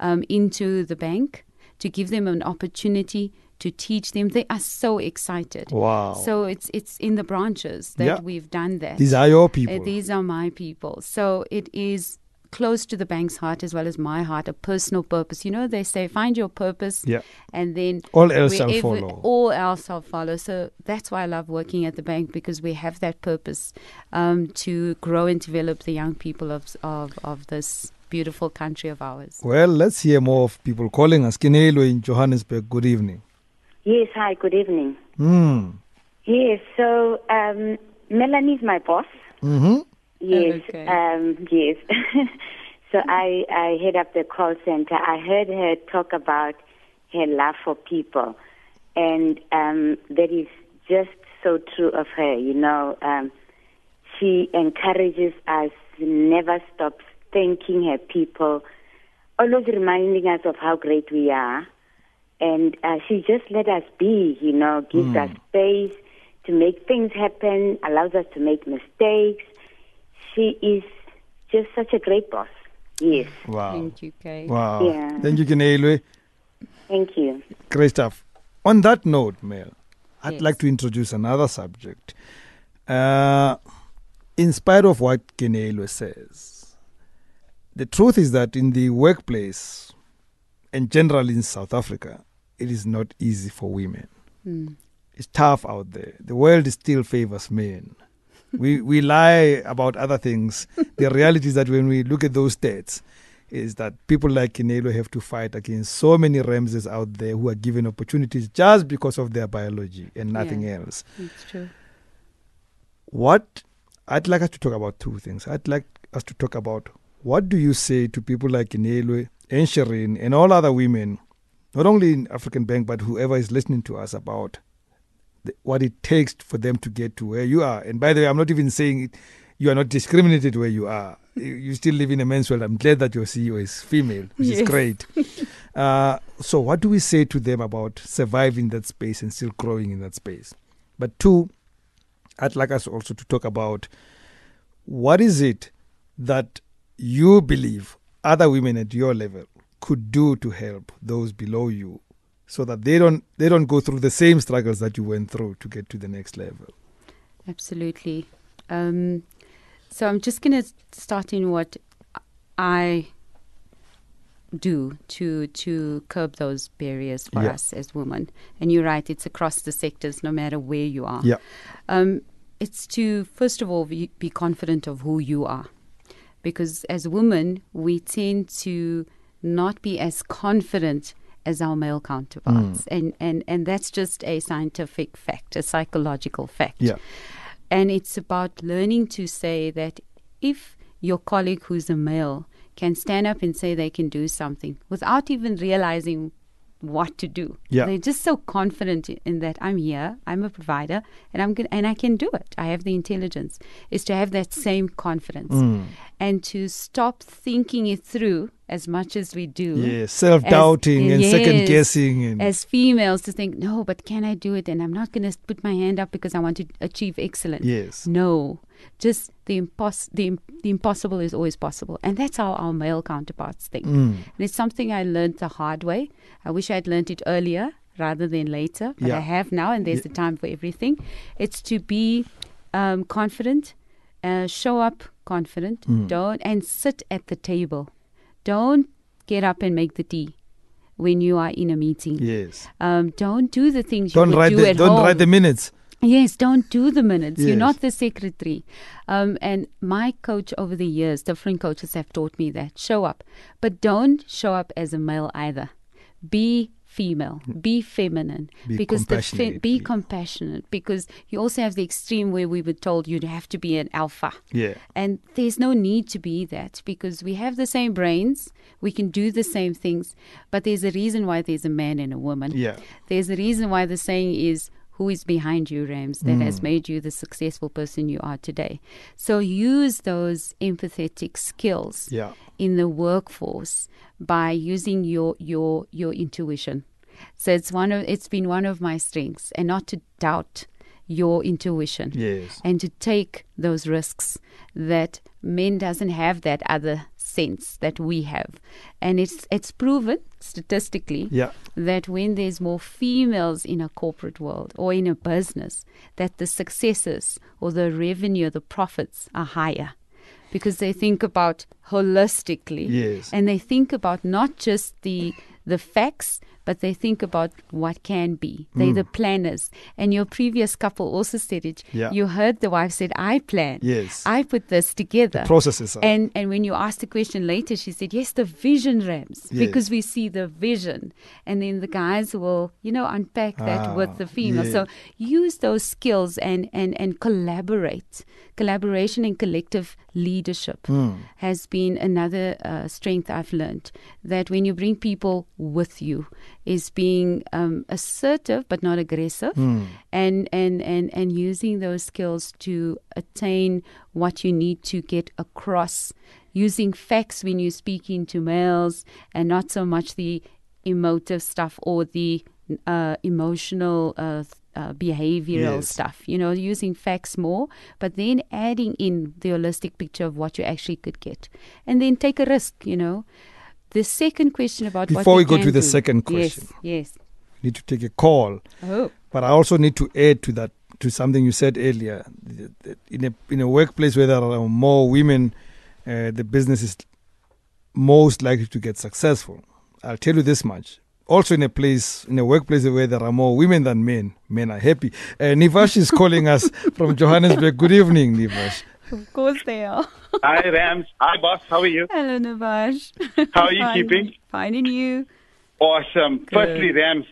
Speaker 2: um, into the bank to give them an opportunity to teach them. They are so excited.
Speaker 1: Wow.
Speaker 2: So it's it's in the branches that
Speaker 1: Yeah.
Speaker 2: we've done that.
Speaker 1: These are your
Speaker 2: Uh,
Speaker 1: people.
Speaker 2: these are my people. So it is close to the bank's heart as well as my heart, a personal purpose. You know, they say find your purpose
Speaker 1: Yeah.
Speaker 2: and then
Speaker 1: All else shall follow.
Speaker 2: All else shall follow. So that's why I love working at the bank because we have that purpose um, to grow and develop the young people of, of, of this beautiful country of ours.
Speaker 1: Well, let's hear more of people calling us. Kinelo in Johannesburg, good evening.
Speaker 6: Yes, hi, good evening.
Speaker 1: Hmm.
Speaker 6: Yes, so um, Mellony is my boss.
Speaker 1: Mm-hmm.
Speaker 6: Yes,
Speaker 2: Okay.
Speaker 6: um, yes. so I, I head up the call center. I heard her talk about her love for people, and um, that is just so true of her. You know, um, she encourages us, never stops thanking her people, always reminding us of how great we are. And uh, she just let us be, you know, gives us space to make things happen, allows us to make mistakes. She is just such a great boss. Yes.
Speaker 1: Wow.
Speaker 2: Thank you, Kay.
Speaker 1: Wow.
Speaker 6: Yeah.
Speaker 1: Thank you, Kinelo.
Speaker 6: Thank you.
Speaker 1: Great stuff. On that note, Mel, I'd
Speaker 2: Yes.
Speaker 1: like to introduce another subject. Uh, in spite of what Kinelo says, the truth is that in the workplace, and generally in South Africa, it is not easy for women.
Speaker 2: Mm.
Speaker 1: It's tough out there. The world still favors men. We we lie about other things. the reality is that when we look at those stats, is that people like Kinelo have to fight against so many Ramses out there who are given opportunities just because of their biology and nothing
Speaker 2: Yeah.
Speaker 1: else.
Speaker 2: It's true.
Speaker 1: What I'd like us to talk about two things. I'd like us to talk about what do you say to people like Inelwe and Shireen and all other women, not only in African Bank but whoever is listening to us about the, what it takes for them to get to where you are. And by the way, I'm not even saying it, you are not discriminated where you are. You, you still live in a men's world. I'm glad that your CEO is female, which is great. uh, so, what do we say to them about surviving that space and still growing in that space? But two, I'd like us also to talk about what is it that you believe other women at your level could do to help those below you so that they don't they don't go through the same struggles that you went through to get to the next level.
Speaker 2: Absolutely. Um, so I'm just going to start in what I do to to curb those barriers for
Speaker 1: Yeah.
Speaker 2: us as women. And you're right; it's across the sectors, no matter where you are.
Speaker 1: Yeah.
Speaker 2: Um, it's to first of all be, be confident of who you are, because as women we tend to not be as confident as our male counterparts, mm. and, and and that's just a scientific fact, a psychological fact.
Speaker 1: Yeah.
Speaker 2: And it's about learning to say that if your colleague who's a male can stand up and say they can do something without even realizing what to do.
Speaker 1: Yeah.
Speaker 2: They're just so confident in that I'm here, I'm a provider, and I'm good, and I can do it. I have the intelligence. Is to have that same confidence
Speaker 1: Mm.
Speaker 2: and to stop thinking it through as much as we do.
Speaker 1: Yeah, self doubting and second guessing. and
Speaker 2: As females, to think, no, but can I do it? And I'm not going to put my hand up because I want to achieve excellence.
Speaker 1: yes.
Speaker 2: No, just the impos- the, the impossible is always possible, and that's how our male counterparts think.
Speaker 1: Mm.
Speaker 2: And it's something I learned the hard way. I wish I'd learned it earlier rather than later, but
Speaker 1: Yeah.
Speaker 2: I have now, and there's
Speaker 1: Yeah.
Speaker 2: a time for everything. It's to be um, confident uh, show up confident.
Speaker 1: Mm.
Speaker 2: Don't and sit at the table. Don't get up and make the tea when you are in a meeting.
Speaker 1: Yes.
Speaker 2: Um, don't do the things
Speaker 1: Don't
Speaker 2: you
Speaker 1: write
Speaker 2: do
Speaker 1: the don't
Speaker 2: home.
Speaker 1: write the minutes.
Speaker 2: Yes, don't do the minutes.
Speaker 1: Yes.
Speaker 2: You're not the secretary. Um, and my coach over the years, different coaches have taught me that show up, but don't show up as a male either. Be female, be feminine,
Speaker 1: Be
Speaker 2: because the
Speaker 1: compassionate,
Speaker 2: be
Speaker 1: be-
Speaker 2: compassionate. Because you also have the extreme where we were told you'd have to be an alpha.
Speaker 1: Yeah.
Speaker 2: And there's no need to be that because we have the same brains, we can do the same things, but there's a reason why there's a man and a woman.
Speaker 1: Yeah.
Speaker 2: There's a reason why the saying is, who is behind you, Rams, that
Speaker 1: Mm.
Speaker 2: has made you the successful person you are today. So use those empathetic skills
Speaker 1: Yeah.
Speaker 2: in the workforce by using your your your intuition. So it's one of it's been one of my strengths and not to doubt your intuition
Speaker 1: Yes.
Speaker 2: and to take those risks that men doesn't have that other sense that we have and it's it's proven statistically
Speaker 1: Yeah.
Speaker 2: that when there's more females in a corporate world or in a business that the successes or the revenue the profits are higher because they think about holistically
Speaker 1: Yes.
Speaker 2: and they think about not just the the facts but they think about what can be they're the planners and your previous couple also said it
Speaker 1: Yeah.
Speaker 2: you heard the wife said i plan
Speaker 1: Yes.
Speaker 2: i put this together
Speaker 1: Processes. are-
Speaker 2: and and when you asked the question later, she said, "Yes, the vision rams
Speaker 1: Yes.
Speaker 2: because we see the vision." And then the guys will, you know, unpack that
Speaker 1: Ah,
Speaker 2: with the female.
Speaker 1: yeah.
Speaker 2: So use those skills and and and collaborate. Collaboration and collective leadership
Speaker 1: Hmm.
Speaker 2: has been another uh, strength I've learned. That when you bring people with you, is being um, assertive but not aggressive
Speaker 1: Hmm.
Speaker 2: and, and, and, and using those skills to attain what you need to get across, using facts when you're speaking to males and not so much the emotive stuff or the uh, emotional uh, uh, behavioral
Speaker 1: Yes.
Speaker 2: stuff, you know, using facts more, but then adding in the holistic picture of what you actually could get. And then take a risk, you know. The second question about
Speaker 1: Before
Speaker 2: we
Speaker 1: we go to the
Speaker 2: do.
Speaker 1: second question.
Speaker 2: Yes, yes,
Speaker 1: need to take a call.
Speaker 2: Oh,
Speaker 1: But I also need to add to that to something you said earlier. In a in a workplace where there are more women, uh, the business is most likely to get successful. I'll tell you this much. Also, in a place, in a workplace where there are more women than men, men are happy. Uh, Nivash is calling us from Johannesburg. Good evening, Nivash.
Speaker 2: Of course they are.
Speaker 7: Hi, Rams. Hi, boss. How are you?
Speaker 2: Hello, Navash.
Speaker 7: How are you
Speaker 2: Fine.
Speaker 7: keeping?
Speaker 2: Fine, and you?
Speaker 7: Awesome. Firstly, Rams,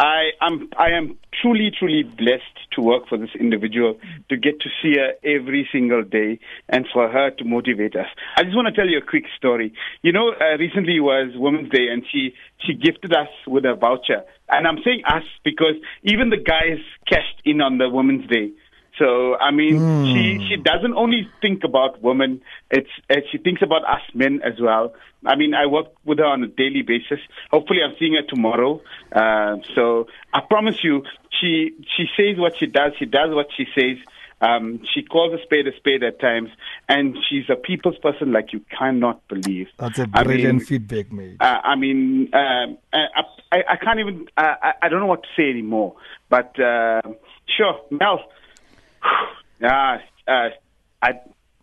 Speaker 7: I am I am truly, truly blessed to work for this individual, to get to see her every single day, and for her to motivate us. I just want to tell you a quick story. You know, uh, recently was Women's Day, and she she gifted us with a voucher. And I'm saying us because even the guys cashed in on the Women's Day. So I mean, she she doesn't only think about women; it's she thinks about us men as well. I mean, I work with her on a daily basis. Hopefully, I'm seeing her tomorrow. Uh, so I promise you, she she says what she does. She does what she says. Um, she calls a spade a spade at times, and she's a people's person like you cannot believe.
Speaker 1: That's a brilliant
Speaker 7: mean,
Speaker 1: feedback, mate.
Speaker 7: uh, I mean, um, I, I, I can't even. Uh, I, I don't know what to say anymore. But uh, sure, Mel. Ah, uh, I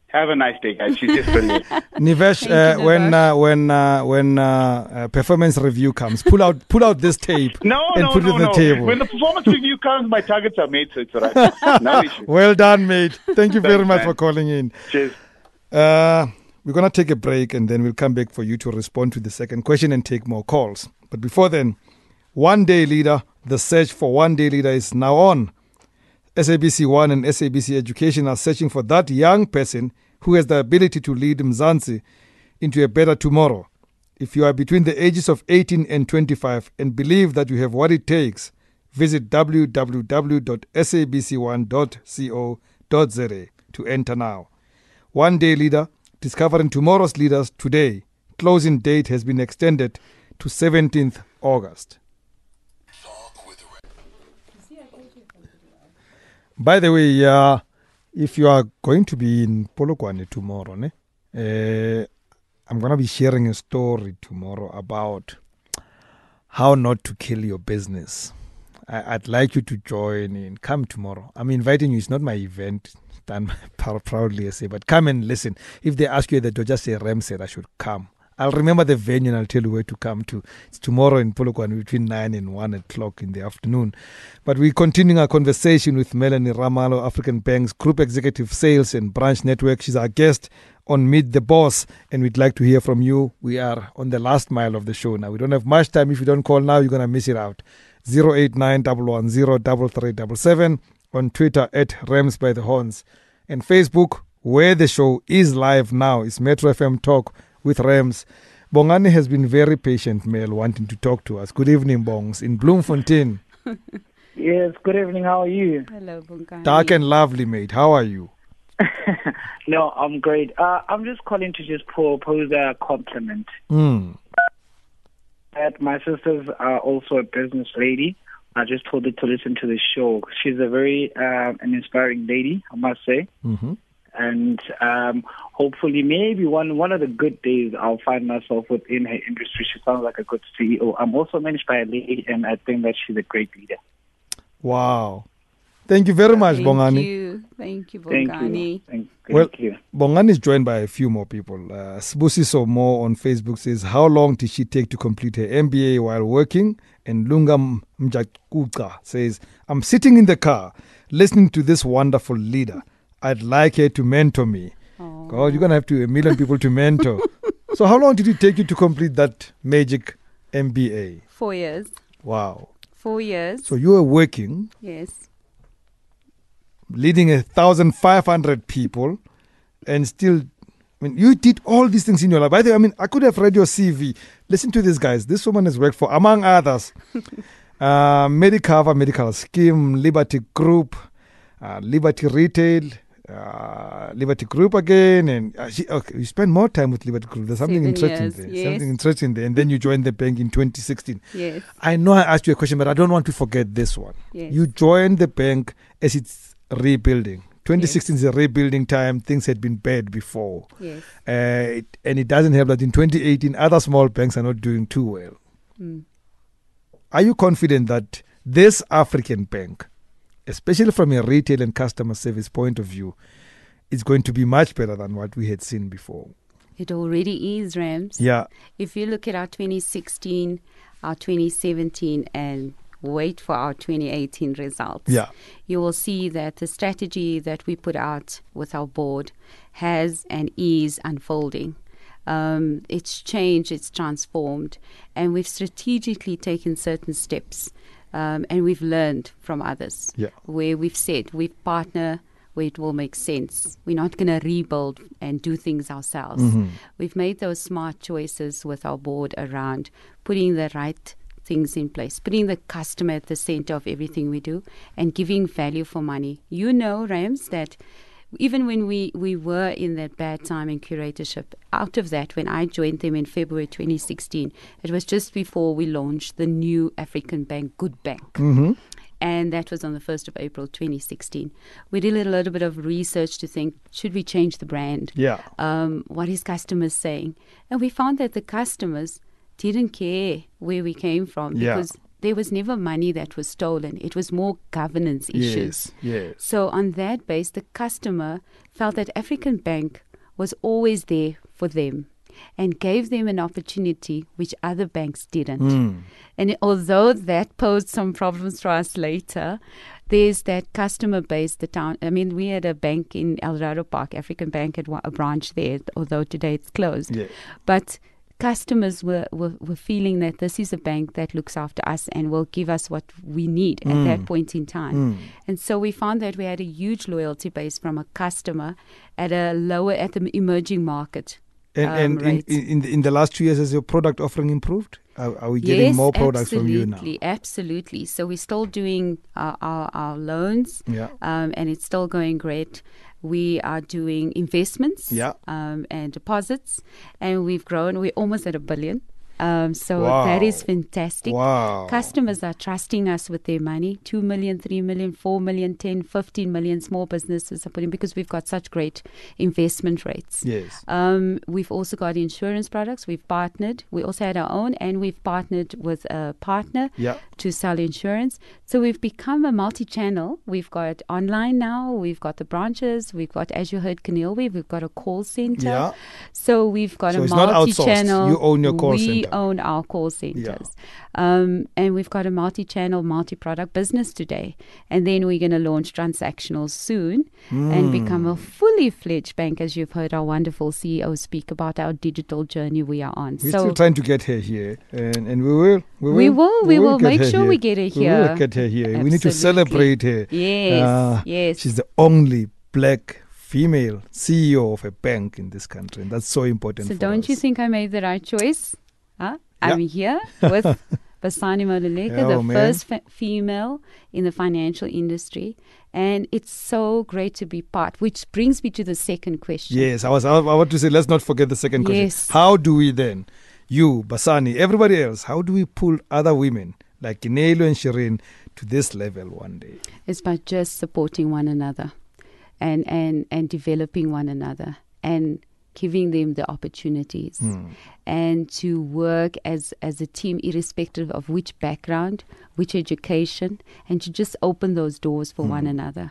Speaker 7: have a nice day, guys. She's just brilliant.
Speaker 1: Nivesh, uh,
Speaker 2: you,
Speaker 1: when
Speaker 2: Nivesh.
Speaker 1: uh, when uh, when uh, uh, performance review comes, pull out pull out this tape
Speaker 7: No,
Speaker 1: and
Speaker 7: no,
Speaker 1: put it
Speaker 7: no,
Speaker 1: on the table.
Speaker 7: When the performance review comes, my targets are made, so it's all right. No issue.
Speaker 1: well done, mate. Thank you very
Speaker 7: Thanks,
Speaker 1: much
Speaker 7: man.
Speaker 1: for calling in.
Speaker 7: Cheers.
Speaker 1: Uh, we're gonna take a break and then we'll come back for you to respond to the second question and take more calls. But before then, one day leader, the search for one day leader is now on. SABC One and SABC Education are searching for that young person who has the ability to lead Mzansi into a better tomorrow. If you are between the ages of 18 and 25 and believe that you have what it takes, visit www.sabc1.co.za to enter now. One day leader, discovering tomorrow's leaders today. Closing date has been extended to 17th August. By the way, uh, if you are going to be in Polokwane tomorrow, ne, uh, I'm going to be sharing a story tomorrow about how not to kill your business. I, I'd like you to join in. Come tomorrow. I'm inviting you. It's not my event. Done prou- proudly, I say, but come and listen. If they ask you that, just say Rem said I should come. I'll remember the venue and I'll tell you where to come to. It's tomorrow in Polokwane between 9 and 1 o'clock in the afternoon. But we're continuing our conversation with Mellony Ramalho, African Bank's Group Executive Sales and Branch Network. She's our guest on Meet the Boss, and we'd like to hear from you. We are on the last mile of the show now. We don't have much time. If you don't call now, you're going to miss it out. 089 on Twitter at Rams by the Horns and Facebook, where the show is live now, is Metro FM Talk with Rams. Bongani has been very patient, Mel, wanting to talk to us. Good evening, Bongs, in Bloemfontein.
Speaker 8: Yes, good evening. How are you?
Speaker 2: Hello, Bongani.
Speaker 1: Dark and lovely, mate. How are you?
Speaker 8: No, I'm great. Uh, I'm just calling to just propose a compliment.
Speaker 1: Mm.
Speaker 8: That my sisters are also a business lady. I just told her to listen to the show. She's a very uh, an inspiring lady, I must say.
Speaker 1: hmm
Speaker 8: And um, hopefully, maybe one one of the good days, I'll find myself within her industry. She sounds like a good CEO. I'm also managed by a lady, and I think that she's a great leader.
Speaker 1: Wow. Thank you very much,
Speaker 2: Thank
Speaker 1: Bongani.
Speaker 2: you. Thank you,
Speaker 8: Thank
Speaker 2: Bongani.
Speaker 8: you. Thank, thank
Speaker 1: Well-
Speaker 8: you.
Speaker 1: Bongani is joined by a few more people. Uh, Sbusiso Mo on Facebook says, How long did she take to complete her MBA while working? And Lunga Mjakuka says, I'm sitting in the car listening to this wonderful leader. I'd like her to mentor me.
Speaker 2: Oh.
Speaker 1: God, you're going to have to a million people to mentor. so, how long did it take you to complete that magic MBA?
Speaker 2: Four years.
Speaker 1: Wow.
Speaker 2: Four years.
Speaker 1: So, you were working,
Speaker 2: yes.
Speaker 1: leading a thousand five hundred people, and still, I mean, you did all these things in your life. By the way, I mean, I could have read your CV. Listen to these guys. This woman has worked for, among others, uh, Medicover Medical Scheme, Liberty Group, uh, Liberty Retail. Uh, Liberty Group again, and uh, she, okay, you spend more time with Liberty Group. There's something
Speaker 2: Seven
Speaker 1: interesting
Speaker 2: years,
Speaker 1: there.
Speaker 2: yes.
Speaker 1: Something interesting there, and then you joined the bank in 2016.
Speaker 2: Yes.
Speaker 1: I know I asked you a question, but I don't want to forget this one.
Speaker 2: Yes.
Speaker 1: You joined the bank as it's rebuilding. 2016 is a rebuilding time. Things had been bad before.
Speaker 2: Yes.
Speaker 1: Uh, it, and it doesn't help that in 2018, other small banks are not doing too well.
Speaker 2: Mm.
Speaker 1: Are you confident that this African bank, especially from a retail and customer service point of view, is going to be much better than what we had seen before?
Speaker 2: It already is, Rams.
Speaker 1: Yeah.
Speaker 2: If you look at our 2016, our 2017, and wait for our 2018 results,
Speaker 1: Yeah.
Speaker 2: you will see that the strategy that we put out with our board has and is unfolding. Um, it's changed, it's transformed, and we've strategically taken certain steps, um, and we've learned from others.
Speaker 1: Yeah.
Speaker 2: Where we've said we partner where it will make sense. We're not going to rebuild and do things ourselves.
Speaker 1: Mhm.
Speaker 2: We've made those smart choices with our board around putting the right things in place, putting the customer at the center of everything we do, and giving value for money. You know, Rams, that even when we, we were in that bad time in curatorship, out of that, when I joined them in February 2016, it was just before we launched the new African bank, Good Bank
Speaker 1: Mm-hmm.
Speaker 2: and that was on the 1st of April 2016. We did a little bit of research to think should we change the brand?
Speaker 1: Yeah.
Speaker 2: Um, what is customers saying? And we found that the customers didn't care where we came from
Speaker 1: Yeah.
Speaker 2: because there was never money that was stolen. It was more governance issues.
Speaker 1: Yes. Yes.
Speaker 2: So on that base, the customer felt that African Bank was always there for them and gave them an opportunity which other banks didn't.
Speaker 1: Mm.
Speaker 2: And although that posed some problems for us later, there's that customer base. The town. I mean, we had a bank in El Dorado Park. African Bank had a branch there, although today it's closed.
Speaker 1: Yeah.
Speaker 2: But customers were, were, were feeling that this is a bank that looks after us and will give us what we need at that
Speaker 1: Mm.
Speaker 2: point in time.
Speaker 1: Mm.
Speaker 2: And so we found that we had a huge loyalty base from a customer at a lower, at the emerging market.
Speaker 1: And,
Speaker 2: um,
Speaker 1: and in, in, in, the, in the last two years, has your product offering improved? Are, are we getting
Speaker 2: yes,
Speaker 1: more products from you now?
Speaker 2: absolutely, absolutely. So we're still doing our, our, our loans,
Speaker 1: Yeah.
Speaker 2: um, and it's still going great. We are doing investments
Speaker 1: Yeah.
Speaker 2: um, and deposits, and we've grown. We're almost at a billion. Um, so
Speaker 1: Wow.
Speaker 2: that is fantastic.
Speaker 1: Wow.
Speaker 2: Customers are trusting us with their money 2 million, 3 million, 4 million, 10, 15 million small businesses are putting because we've got such great investment rates.
Speaker 1: Yes.
Speaker 2: Um, we've also got insurance products. We've partnered. We also had our own, and we've partnered with a partner
Speaker 1: Yeah.
Speaker 2: to sell insurance. So we've become a multi-channel. We've got online now. We've got the branches. We've got, as you heard, Canilwe. We've got a call center.
Speaker 1: Yeah.
Speaker 2: So we've got
Speaker 1: So
Speaker 2: a
Speaker 1: it's not outsourced.
Speaker 2: multi-channel.
Speaker 1: You own your call
Speaker 2: we
Speaker 1: center.
Speaker 2: Own our call centers. Um, and we've got a multi-channel, multi-product business today. And then we're going to launch transactional soon and become
Speaker 1: Hmm.
Speaker 2: a fully fledged bank, as you've heard our wonderful CEO speak about our digital journey we are on.
Speaker 1: We're
Speaker 2: so
Speaker 1: still trying to get her here, and, and we will. We will.
Speaker 2: We will, we will.
Speaker 1: get
Speaker 2: Make sure
Speaker 1: here.
Speaker 2: we get her here.
Speaker 1: We will get her here. We need to celebrate her.
Speaker 2: Yes,
Speaker 1: Ah,
Speaker 2: yes.
Speaker 1: She's the only black female CEO of a bank in this country, and that's so important.
Speaker 2: So don't you think I made the right choice? Huh? I'm here with Basani Maluleke,
Speaker 1: Oh,
Speaker 2: the
Speaker 1: man.
Speaker 2: first fe- female in the financial industry. And it's so great to be part, which brings me to the second question.
Speaker 1: Yes, I was. I, I want to say. Let's not forget the second question.
Speaker 2: Yes.
Speaker 1: How do we then, you, Basani, everybody else, how do we pull other women like Inelo and Shireen to this level one day?
Speaker 2: It's by just supporting one another and, and, and developing one another and giving them the opportunities
Speaker 1: Hmm.
Speaker 2: and to work as, as a team, irrespective of which background, which education, and to just open those doors for
Speaker 1: Hmm.
Speaker 2: one another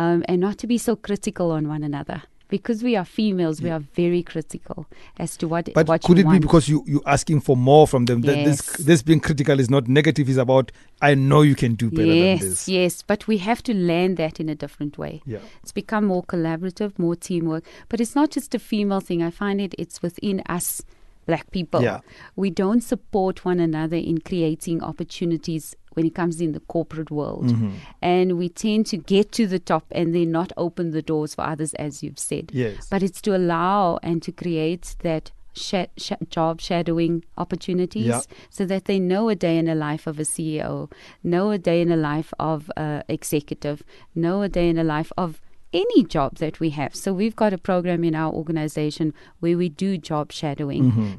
Speaker 2: um, and not to be so critical on one another. Because we are females, we are very critical as to what
Speaker 1: But
Speaker 2: what
Speaker 1: could it be because you you asking for more from them? That this
Speaker 2: Yes.
Speaker 1: this being critical is not negative. Is about I know you can do better
Speaker 2: yes,
Speaker 1: than this.
Speaker 2: yes, but we have to learn that in a different way.
Speaker 1: Yeah.
Speaker 2: It's become more collaborative, more teamwork. But it's not just a female thing. I find it it's within us black people.
Speaker 1: Yeah.
Speaker 2: We don't support one another in creating opportunities when it comes in the corporate world.
Speaker 1: Mm-hmm.
Speaker 2: And we tend to get to the top and then not open the doors for others as you've said.
Speaker 1: Yes.
Speaker 2: But it's to allow and to create that sha- sha- job shadowing opportunities
Speaker 1: Yeah.
Speaker 2: so that they know a day in the life of a CEO, know a day in the life of an executive, know a day in the life of any job that we have. So we've got a program in our organization where we do job shadowing. mm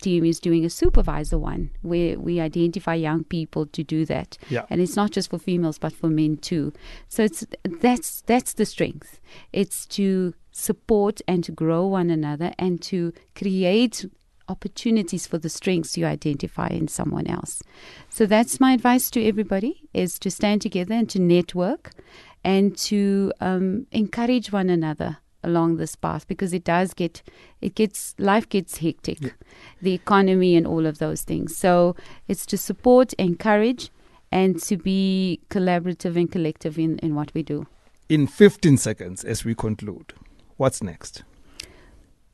Speaker 2: team is doing a supervisor one where we identify young people to do that.
Speaker 1: Yeah.
Speaker 2: And it's not just for females but for men too. So it's that's that's the strength. It's to support and to grow one another and to create opportunities for the strengths you identify in someone else. So that's my advice to everybody is to stand together and to network and to um, encourage one another along this path because it does get it gets life gets hectic the economy and all of those things so it's to support encourage and to be collaborative and collective in, in what we do
Speaker 1: In 15 seconds, as we conclude, what's next?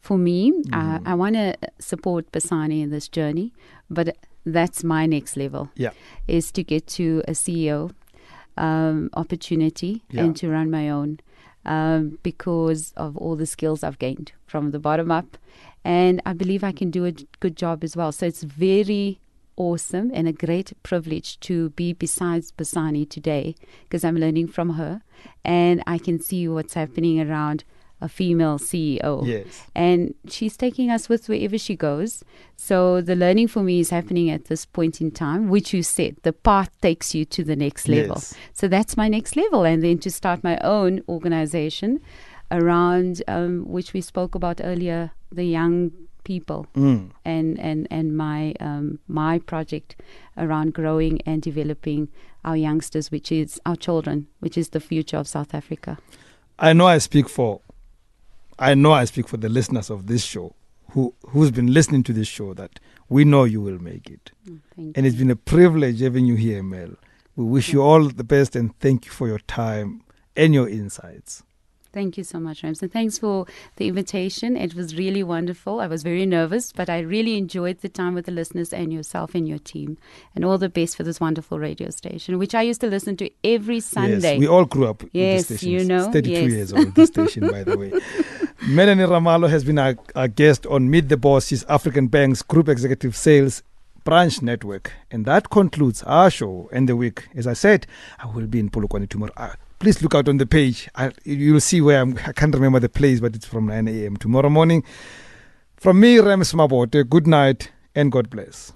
Speaker 2: For me, uh, I want to support Basani in this journey, but that's my next level.
Speaker 1: Yeah.
Speaker 2: Is to get to a CEO um, opportunity
Speaker 1: Yeah.
Speaker 2: and to run my own um, because of all the skills I've gained from the bottom up. And I believe I can do a good job as well. So it's very awesome and a great privilege to be besides Basani today because I'm learning from her and I can see what's happening around a female CEO.
Speaker 1: Yes.
Speaker 2: And she's taking us with wherever she goes. So the learning for me is happening at this point in time, which you said, the path takes you to the next level.
Speaker 1: Yes.
Speaker 2: So that's my next level. And then to start my own organization around, um, which we spoke about earlier, the young people
Speaker 1: Mm.
Speaker 2: and, and, and my, um, my project around growing and developing our youngsters, which is our children, which is the future of South Africa.
Speaker 1: I know I speak for I know I speak for the listeners of this show who who's been listening to this show that we know you will make it.
Speaker 2: Mm, thank
Speaker 1: And it's been a privilege having you here, Mel. We wish you all the best and thank you for your time and your insights.
Speaker 2: Thank you so much, Rams. And thanks for the invitation. It was really wonderful. I was very nervous, but I really enjoyed the time with the listeners and yourself and your team. And all the best for this wonderful radio station, which I used to listen to every Sunday.
Speaker 1: Yes, we all grew up
Speaker 2: Yes,
Speaker 1: with this station.
Speaker 2: you know,
Speaker 1: It's 32
Speaker 2: yes.
Speaker 1: years old, this station, by the way. Mellony Ramalho has been our guest on Meet the Boss. African Bank's Group Executive Sales Branch Network. And that concludes our show and the week. As I said, I will be in Polokwane tomorrow. Uh, please look out on the page. I, you'll see where I'm. I can't remember the place, but it's from 9 a.m. tomorrow morning. From me, Rams Mabote, good night and God bless.